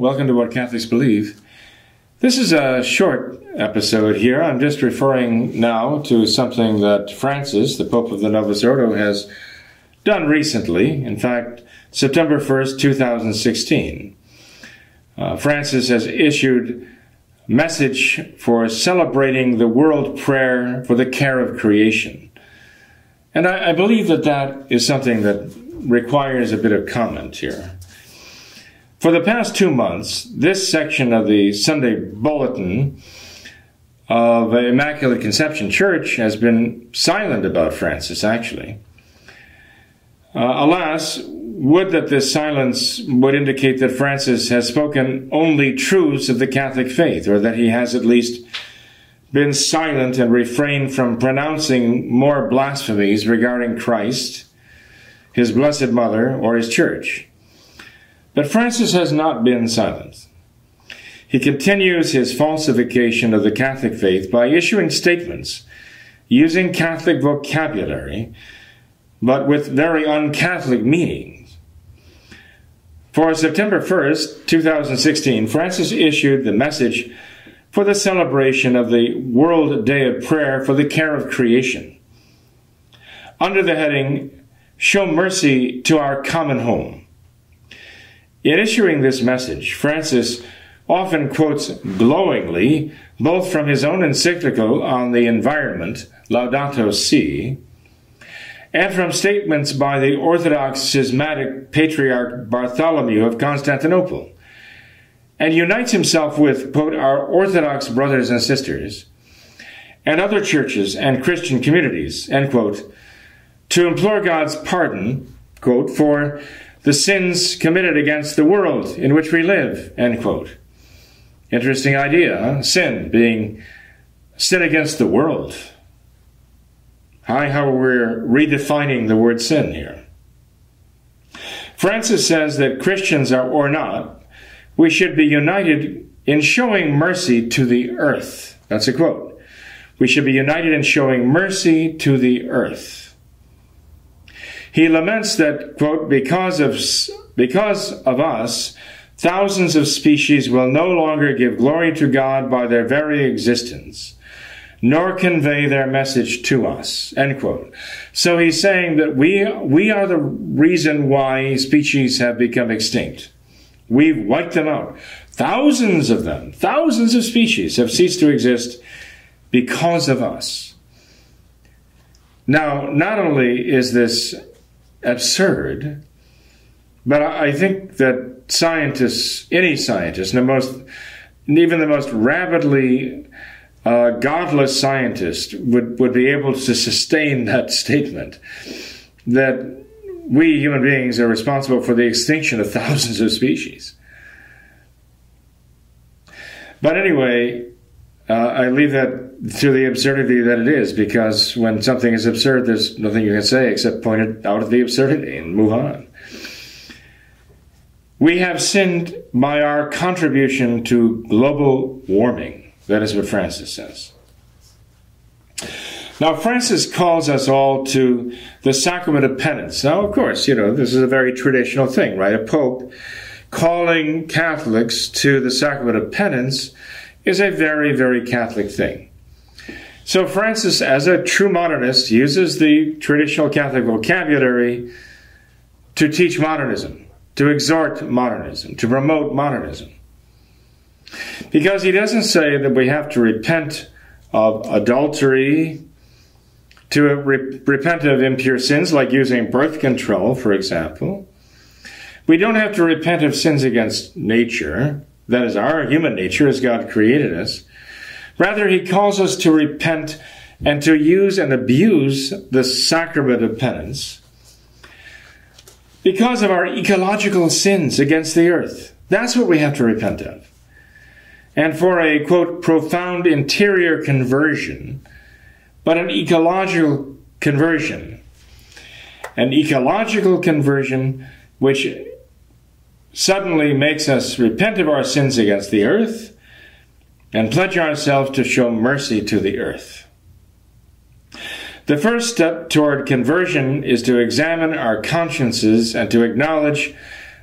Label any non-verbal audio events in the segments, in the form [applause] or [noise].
Welcome to What Catholics Believe. This is a short episode here. I'm just referring now to something that Francis, the Pope of the Novus Ordo, has done recently. In fact, September 1st, 2016. Uh, Francis has issued a message for celebrating the world prayer for the care of creation. And I, I believe that that is something that requires a bit of comment here. For the past two months, this section of the Sunday Bulletin of Immaculate Conception Church has been silent about Francis, actually. Uh, alas, would that this silence would indicate that Francis has spoken only truths of the Catholic faith, or that he has at least been silent and refrained from pronouncing more blasphemies regarding Christ, his Blessed Mother, or his Church. But Francis has not been silent. He continues his falsification of the Catholic faith by issuing statements using Catholic vocabulary, but with very un-Catholic meanings. For September 1st, 2016, Francis issued the message for the celebration of the World Day of Prayer for the Care of Creation. Under the heading, Show Mercy to Our Common Home. In issuing this message, Francis often quotes glowingly both from his own encyclical on the environment, Laudato Si, and from statements by the Orthodox schismatic patriarch Bartholomew of Constantinople, and unites himself with, quote, our Orthodox brothers and sisters and other churches and Christian communities, end quote, to implore God's pardon, quote, for the sins committed against the world in which we live, end quote. Interesting idea, huh? Sin being sin against the world. Hi, how we're redefining the word sin here. Francis says that Christians are or not, we should be united in showing mercy to the earth. That's a quote. We should be united in showing mercy to the earth. He laments that, quote, because of, because of us, thousands of species will no longer give glory to God by their very existence, nor convey their message to us, end quote. So he's saying that we, we are the reason why species have become extinct. We've wiped them out. Thousands of them, thousands of species have ceased to exist because of us. Now, not only is this absurd. But I think that scientists, any scientist, the most, even the most rabidly uh, godless scientist, would, would be able to sustain [laughs] that statement that we human beings are responsible for the extinction of [laughs] thousands of species. But anyway, uh, I leave that to the absurdity that it is, because when something is absurd, there's nothing you can say except point it out of the absurdity and move on. We have sinned by our contribution to global warming. That is what Francis says. Now, Francis calls us all to the sacrament of penance. Now, of course, you know, this is a very traditional thing, right? A pope calling Catholics to the sacrament of penance is a very, very Catholic thing. So Francis, as a true modernist, uses the traditional Catholic vocabulary to teach modernism, to exhort modernism, to promote modernism. Because he doesn't say that we have to repent of adultery, to re- repent of impure sins like using birth control, for example. We don't have to repent of sins against nature, that is our human nature as God created us. Rather, he calls us to repent and to use and abuse the sacrament of penance because of our ecological sins against the earth. That's what we have to repent of. And for a, quote, profound interior conversion, but an ecological conversion. An ecological conversion which suddenly makes us repent of our sins against the earth and pledge ourselves to show mercy to the earth. The first step toward conversion is to examine our consciences and to acknowledge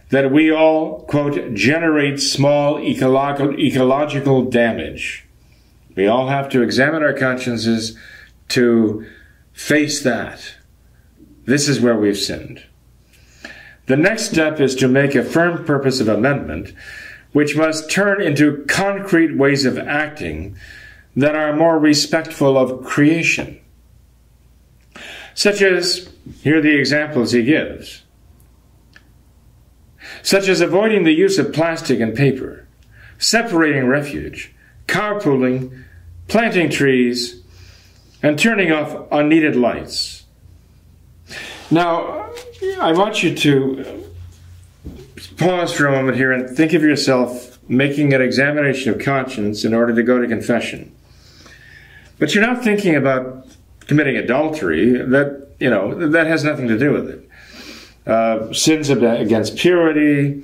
that we all, quote, generate small ecological, ecological damage. We all have to examine our consciences to face that. This is where we've sinned. The next step is to make a firm purpose of amendment, which must turn into concrete ways of acting that are more respectful of creation. Such as, here are the examples he gives such as avoiding the use of plastic and paper, separating refuge, carpooling, planting trees, and turning off unneeded lights. Now, I want you to pause for a moment here and think of yourself making an examination of conscience in order to go to confession. But you're not thinking about committing adultery. That, you know, that has nothing to do with it. Uh, sins against purity,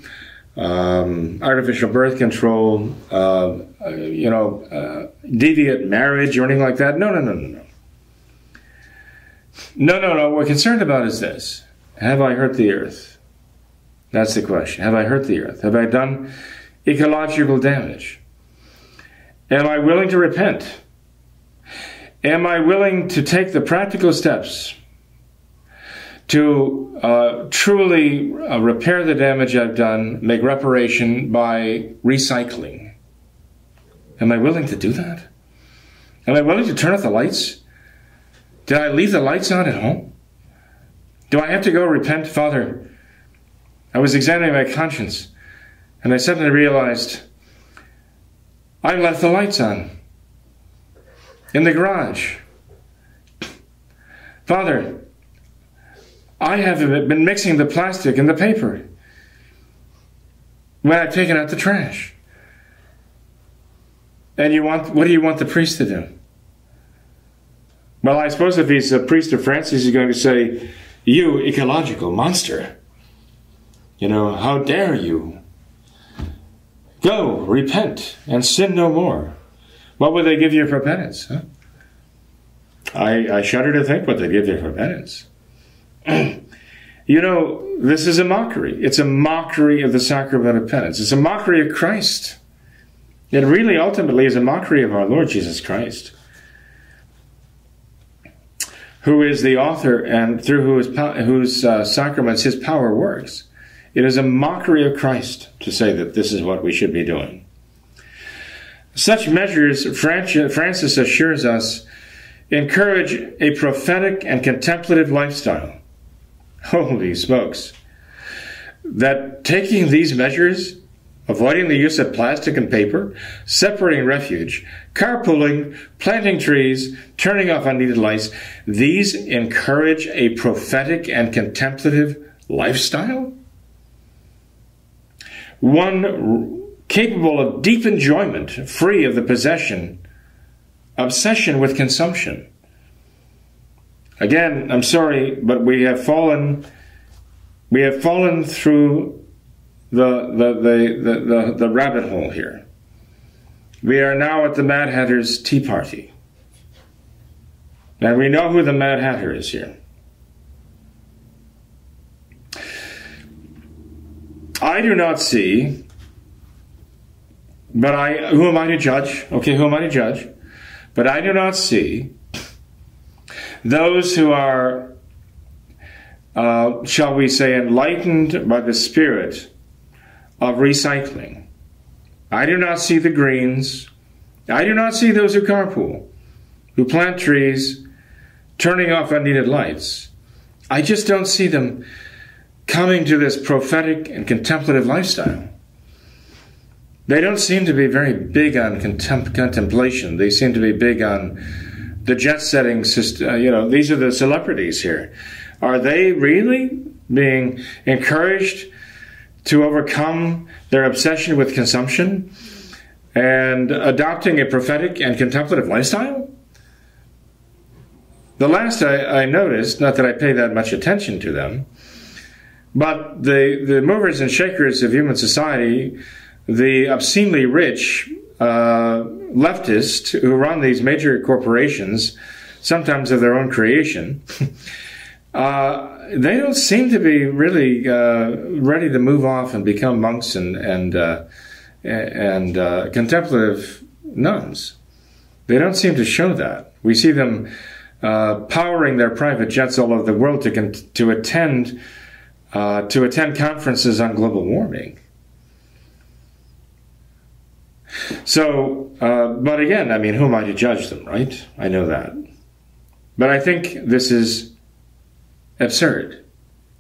um, artificial birth control, uh, you know, uh, deviant marriage or anything like that. No, no, no, no, no. No, no, no. What we're concerned about is this Have I hurt the earth? That's the question. Have I hurt the earth? Have I done ecological damage? Am I willing to repent? Am I willing to take the practical steps to uh, truly uh, repair the damage I've done, make reparation by recycling. Am I willing to do that? Am I willing to turn off the lights? Did I leave the lights on at home? Do I have to go repent, Father? I was examining my conscience and I suddenly realized I left the lights on in the garage. Father, I have been mixing the plastic and the paper when I've taken out the trash. And you want, what do you want the priest to do? Well, I suppose if he's a priest of Francis, he's going to say, You ecological monster. You know, how dare you? Go, repent, and sin no more. What would they give you for penance? Huh? I, I shudder to think what they give you for penance. [clears throat] you know, this is a mockery. It's a mockery of the sacrament of penance. It's a mockery of Christ. It really ultimately is a mockery of our Lord Jesus Christ, who is the author and through whose, whose uh, sacraments his power works. It is a mockery of Christ to say that this is what we should be doing. Such measures, Francis assures us, encourage a prophetic and contemplative lifestyle Holy smokes. That taking these measures, avoiding the use of plastic and paper, separating refuge, carpooling, planting trees, turning off unneeded lights, these encourage a prophetic and contemplative lifestyle? One capable of deep enjoyment, free of the possession, obsession with consumption. Again, I'm sorry, but we have fallen we have fallen through the the, the, the, the, rabbit hole here. We are now at the Mad Hatter's tea party. And we know who the Mad Hatter is here. I do not see, but I, who am I to judge? Okay, who am I to judge? But I do not see those who are, uh, shall we say, enlightened by the spirit of recycling. I do not see the greens. I do not see those who carpool, who plant trees, turning off unneeded lights. I just don't see them coming to this prophetic and contemplative lifestyle. They don't seem to be very big on contem- contemplation. They seem to be big on the jet setting system, uh, you know, these are the celebrities here. Are they really being encouraged to overcome their obsession with consumption and adopting a prophetic and contemplative lifestyle? The last I, I, noticed, not that I pay that much attention to them, but the, the movers and shakers of human society, the obscenely rich uh, leftists who run these major corporations, sometimes of their own creation, [laughs] uh, they don't seem to be really uh, ready to move off and become monks and and uh, and uh, contemplative nuns. They don't seem to show that. We see them uh, powering their private jets all over the world to con- to attend to attend conferences on global warming. So, but again, I mean, who am I to judge them, right? I know that. But I think this is absurd,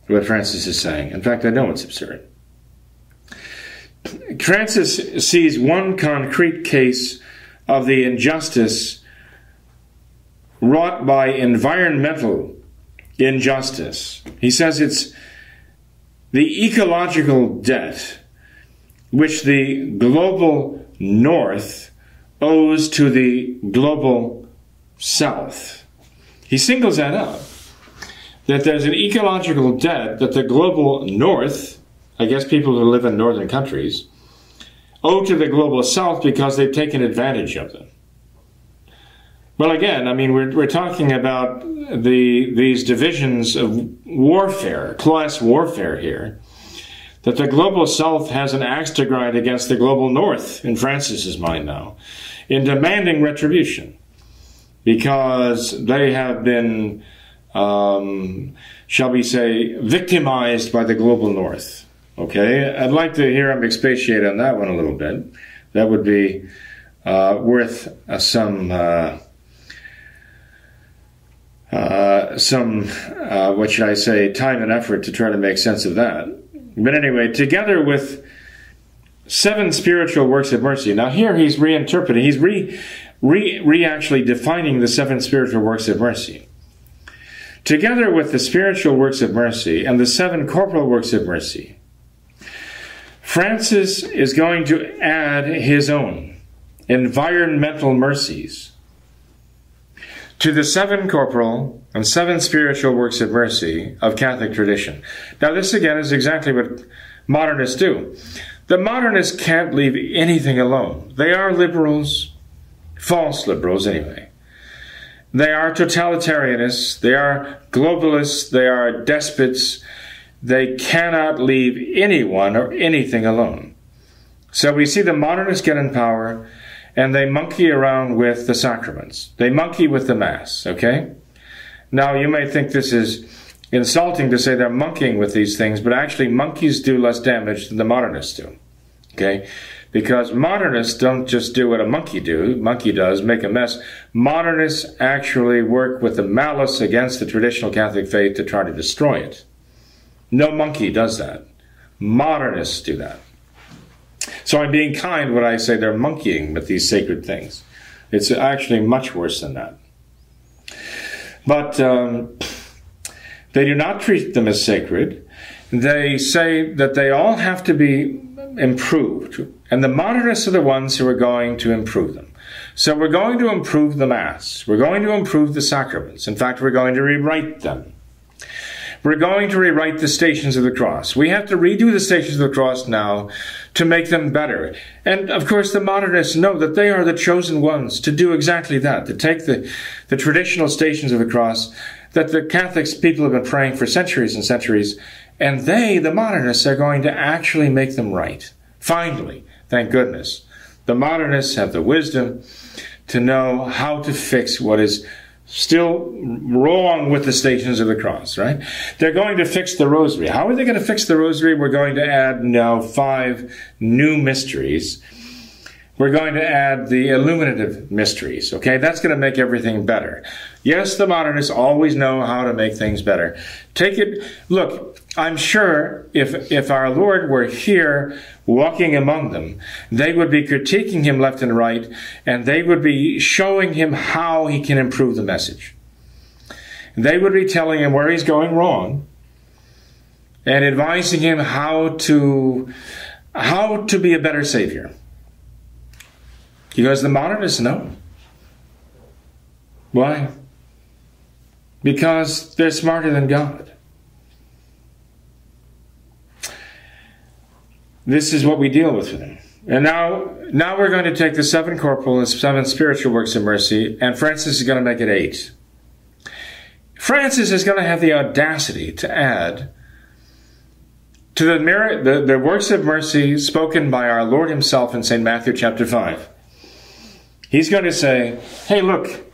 what Francis is saying. In fact, I know it's absurd. Francis sees one concrete case of the injustice wrought by environmental injustice. He says it's the ecological debt which the global north owes to the global south. He singles that out that there's an ecological debt that the global north, I guess people who live in northern countries, owe to the global south because they've taken advantage of them. Well, again, I mean, we're, we're talking about the these divisions of warfare, class warfare here, that the global south has an axe to grind against the global north, in Francis's mind now, in demanding retribution because they have been um, shall we say, victimized by the global north. Okay, I'd like to hear him expatiate on that one a little bit. That would be uh, worth uh, some. Uh, uh some, uh, what should I say, time and effort to try to make sense of that. But anyway, together with seven spiritual works of mercy. Now here he's reinterpreting, he's re, re, re actually defining the seven spiritual works of mercy. Together with the spiritual works of mercy and the seven corporal works of mercy, Francis is going to add his own environmental mercies to the seven corporal and seven spiritual works of mercy of Catholic tradition. Now, this again is exactly what modernists do. The modernists can't leave anything alone. They are liberals, false liberals anyway. They are totalitarianists, they are globalists, they are despots. They cannot leave anyone or anything alone. So we see the modernists get in power and they monkey around with the sacraments. They monkey with the Mass, okay? Now you may think this is insulting to say they're monkeying with these things, but actually monkeys do less damage than the modernists do. Okay? Because modernists don't just do what a monkey do, monkey does, make a mess. Modernists actually work with the malice against the traditional Catholic faith to try to destroy it. No monkey does that. Modernists do that. So I'm being kind when I say they're monkeying with these sacred things. It's actually much worse than that. But um, they do not treat them as sacred. They say that they all have to be improved. And the modernists are the ones who are going to improve them. So we're going to improve the Mass. We're going to improve the sacraments. In fact, we're going to rewrite them. We're going to rewrite the stations of the cross. We have to redo the stations of the cross now to make them better. And of course, the modernists know that they are the chosen ones to do exactly that, to take the, the traditional stations of the cross that the Catholics people have been praying for centuries and centuries and they, the modernists, are going to actually make them right. Finally, thank goodness. The modernists have the wisdom to know how to fix what is still wrong with the stations of the cross, right? They're going to fix the rosary. How are they going to fix the rosary? We're going to add now five new mysteries. We're going to add the illuminative mysteries, okay? That's going to make everything better. Yes, the modernists always know how to make things better. Take it, look, I'm sure if, if our Lord were here walking among them, they would be critiquing him left and right, and they would be showing him how he can improve the message. They would be telling him where he's going wrong, and advising him how to how to be a better savior. Because the modernists know. Why? Because they're smarter than God. This is what we deal with. And now, now we're going to take the seven corporal and seven spiritual works of mercy, and Francis is going to make it eight. Francis is going to have the audacity to add to the, merit, the, the works of mercy spoken by our Lord Himself in St. Matthew chapter 5. He's going to say, hey, look,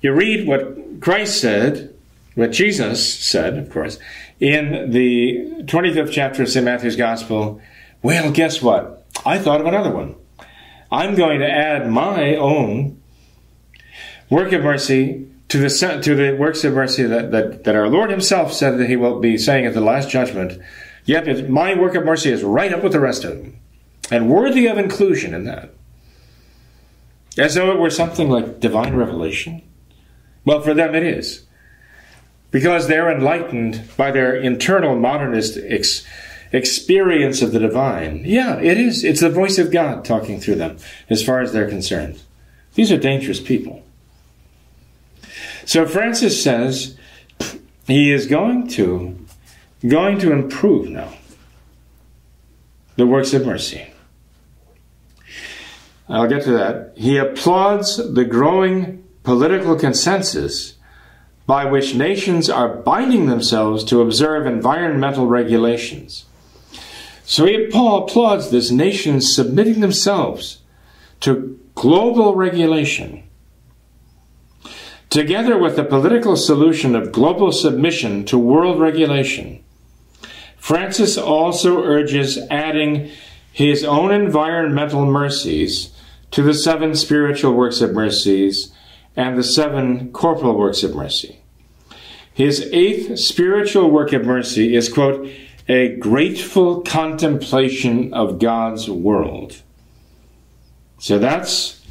you read what Christ said, what Jesus said, of course, in the 25th chapter of St. Matthew's Gospel. Well, guess what? I thought of another one. I'm going to add my own work of mercy to the to the works of mercy that, that, that our Lord Himself said that He will be saying at the last judgment. Yep, my work of mercy is right up with the rest of them, and worthy of inclusion in that. As though it were something like divine revelation. Well, for them it is, because they're enlightened by their internal modernist ex- experience of the divine. Yeah, it is. It's the voice of God talking through them, as far as they're concerned. These are dangerous people. So Francis says he is going to going to improve now the works of mercy. I'll get to that. He applauds the growing political consensus by which nations are binding themselves to observe environmental regulations. So Paul applauds this nations submitting themselves to global regulation Together with the political solution of global submission to world regulation, Francis also urges adding his own environmental mercies to the seven spiritual works of mercies and the seven corporal works of mercy. His eighth spiritual work of mercy is, quote, a grateful contemplation of God's world. So that's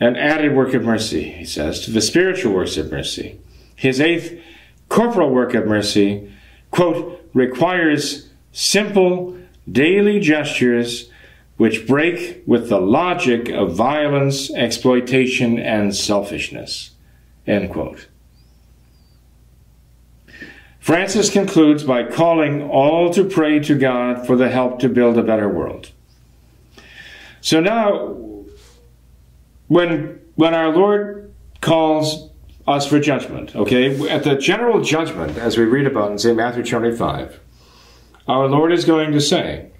an added work of mercy, he says, to the spiritual works of mercy. His eighth corporal work of mercy, quote, requires simple daily gestures which break with the logic of violence, exploitation, and selfishness, end quote. Francis concludes by calling all to pray to God for the help to build a better world. So now when when our Lord calls us for judgment, okay, at the general judgment, as we read about in St. Matthew 25, our Lord is going to say,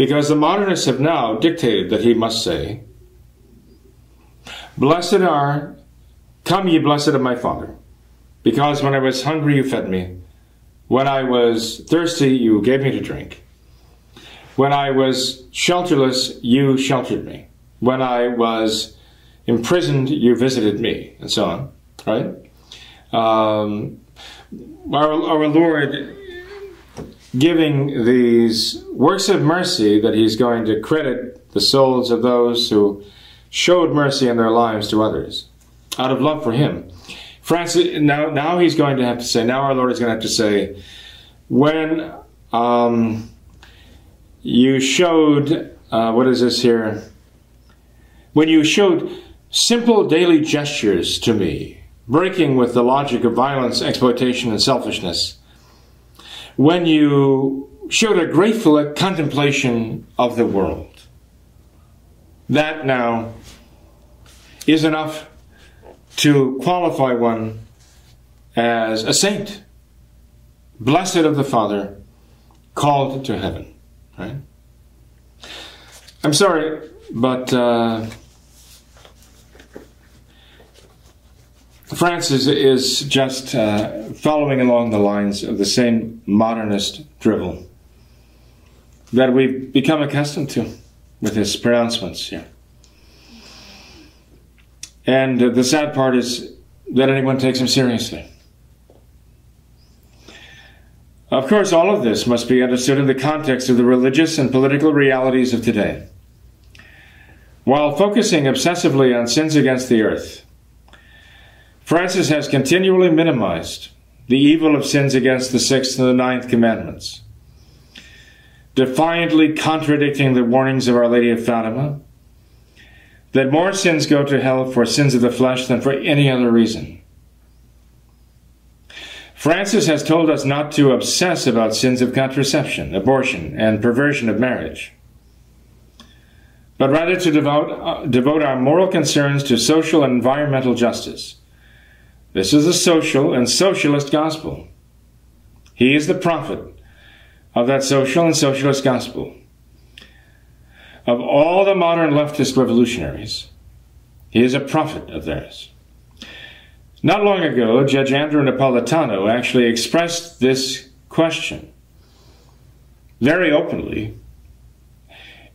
because the modernists have now dictated that he must say, Blessed are, come ye blessed of my Father, because when I was hungry you fed me, when I was thirsty you gave me to drink. When I was shelterless, you sheltered me. When I was imprisoned, you visited me, and so on. Right? Um, our, our Lord giving these works of mercy that He's going to credit the souls of those who showed mercy in their lives to others out of love for Him. Francis, now, now He's going to have to say, now our Lord is going to have to say, when um, you showed, uh, what is this here? When you showed simple daily gestures to me, breaking with the logic of violence, exploitation, and selfishness. When you showed a grateful contemplation of the world. That now is enough to qualify one as a saint, blessed of the Father, called to heaven. Right? I'm sorry, but uh, Francis is just uh, following along the lines of the same modernist drivel that we've become accustomed to with his pronouncements here. And uh, the sad part is that anyone takes him seriously. Of course, all of this must be understood in the context of the religious and political realities of today. While focusing obsessively on sins against the earth, Francis has continually minimized the evil of sins against the sixth and the ninth commandments, defiantly contradicting the warnings of Our Lady of Fatima that more sins go to hell for sins of the flesh than for any other reason. Francis has told us not to obsess about sins of contraception, abortion, and perversion of marriage, but rather to devote, uh, devote our moral concerns to social and environmental justice. This is a social and socialist gospel. He is the prophet of that social and socialist gospel. Of all the modern leftist revolutionaries, he is a prophet of theirs. Not long ago, Judge Andrew Napolitano actually expressed this question very openly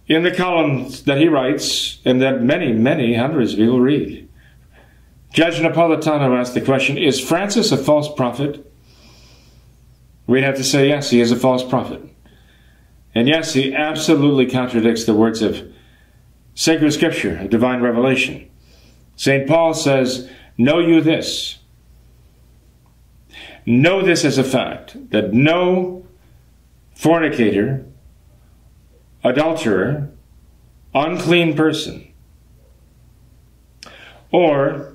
in the columns that he writes and that many, many hundreds of people read. Judge Napolitano asked the question Is Francis a false prophet? We'd have to say yes, he is a false prophet. And yes, he absolutely contradicts the words of sacred scripture, divine revelation. St. Paul says, Know you this. Know this as a fact that no fornicator, adulterer, unclean person, or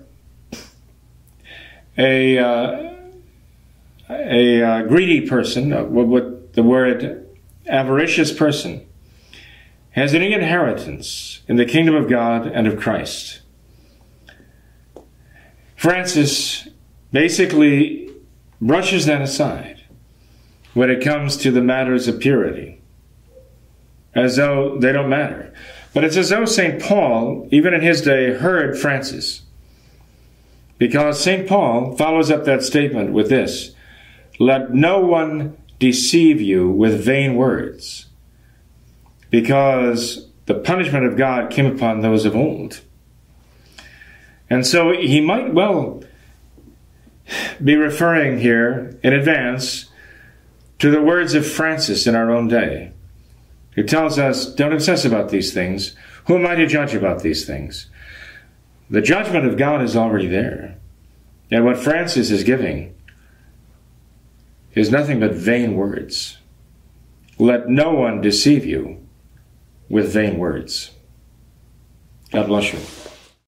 a, uh, a uh, greedy person, uh, what, what the word avaricious person, has any inheritance in the kingdom of God and of Christ. Francis basically brushes that aside when it comes to the matters of purity, as though they don't matter. But it's as though St. Paul, even in his day, heard Francis. Because St. Paul follows up that statement with this Let no one deceive you with vain words, because the punishment of God came upon those of old. And so he might well be referring here in advance to the words of Francis in our own day, who tells us, don't obsess about these things. Who am I to judge about these things? The judgment of God is already there. And what Francis is giving is nothing but vain words. Let no one deceive you with vain words. God bless you.